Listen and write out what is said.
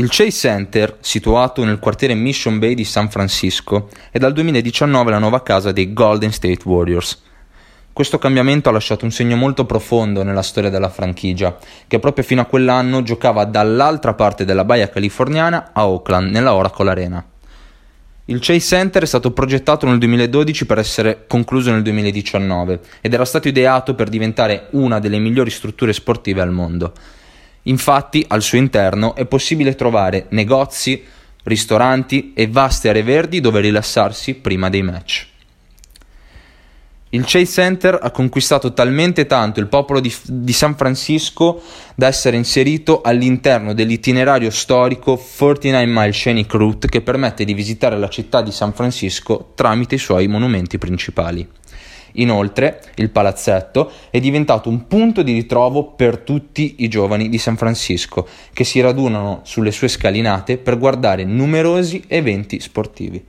Il Chase Center, situato nel quartiere Mission Bay di San Francisco, è dal 2019 la nuova casa dei Golden State Warriors. Questo cambiamento ha lasciato un segno molto profondo nella storia della franchigia, che proprio fino a quell'anno giocava dall'altra parte della baia californiana a Oakland, nella Oracle Arena. Il Chase Center è stato progettato nel 2012 per essere concluso nel 2019 ed era stato ideato per diventare una delle migliori strutture sportive al mondo. Infatti, al suo interno è possibile trovare negozi, ristoranti e vaste aree verdi dove rilassarsi prima dei match. Il Chase Center ha conquistato talmente tanto il popolo di, di, San Francisco da essere inserito all'interno dell'itinerario storico 49 Mile Scenic Route che permette di visitare la città di San Francisco tramite i suoi monumenti principali. Inoltre, il palazzetto è diventato un punto di ritrovo per tutti i giovani di San Francisco che si radunano sulle sue scalinate per guardare numerosi eventi sportivi.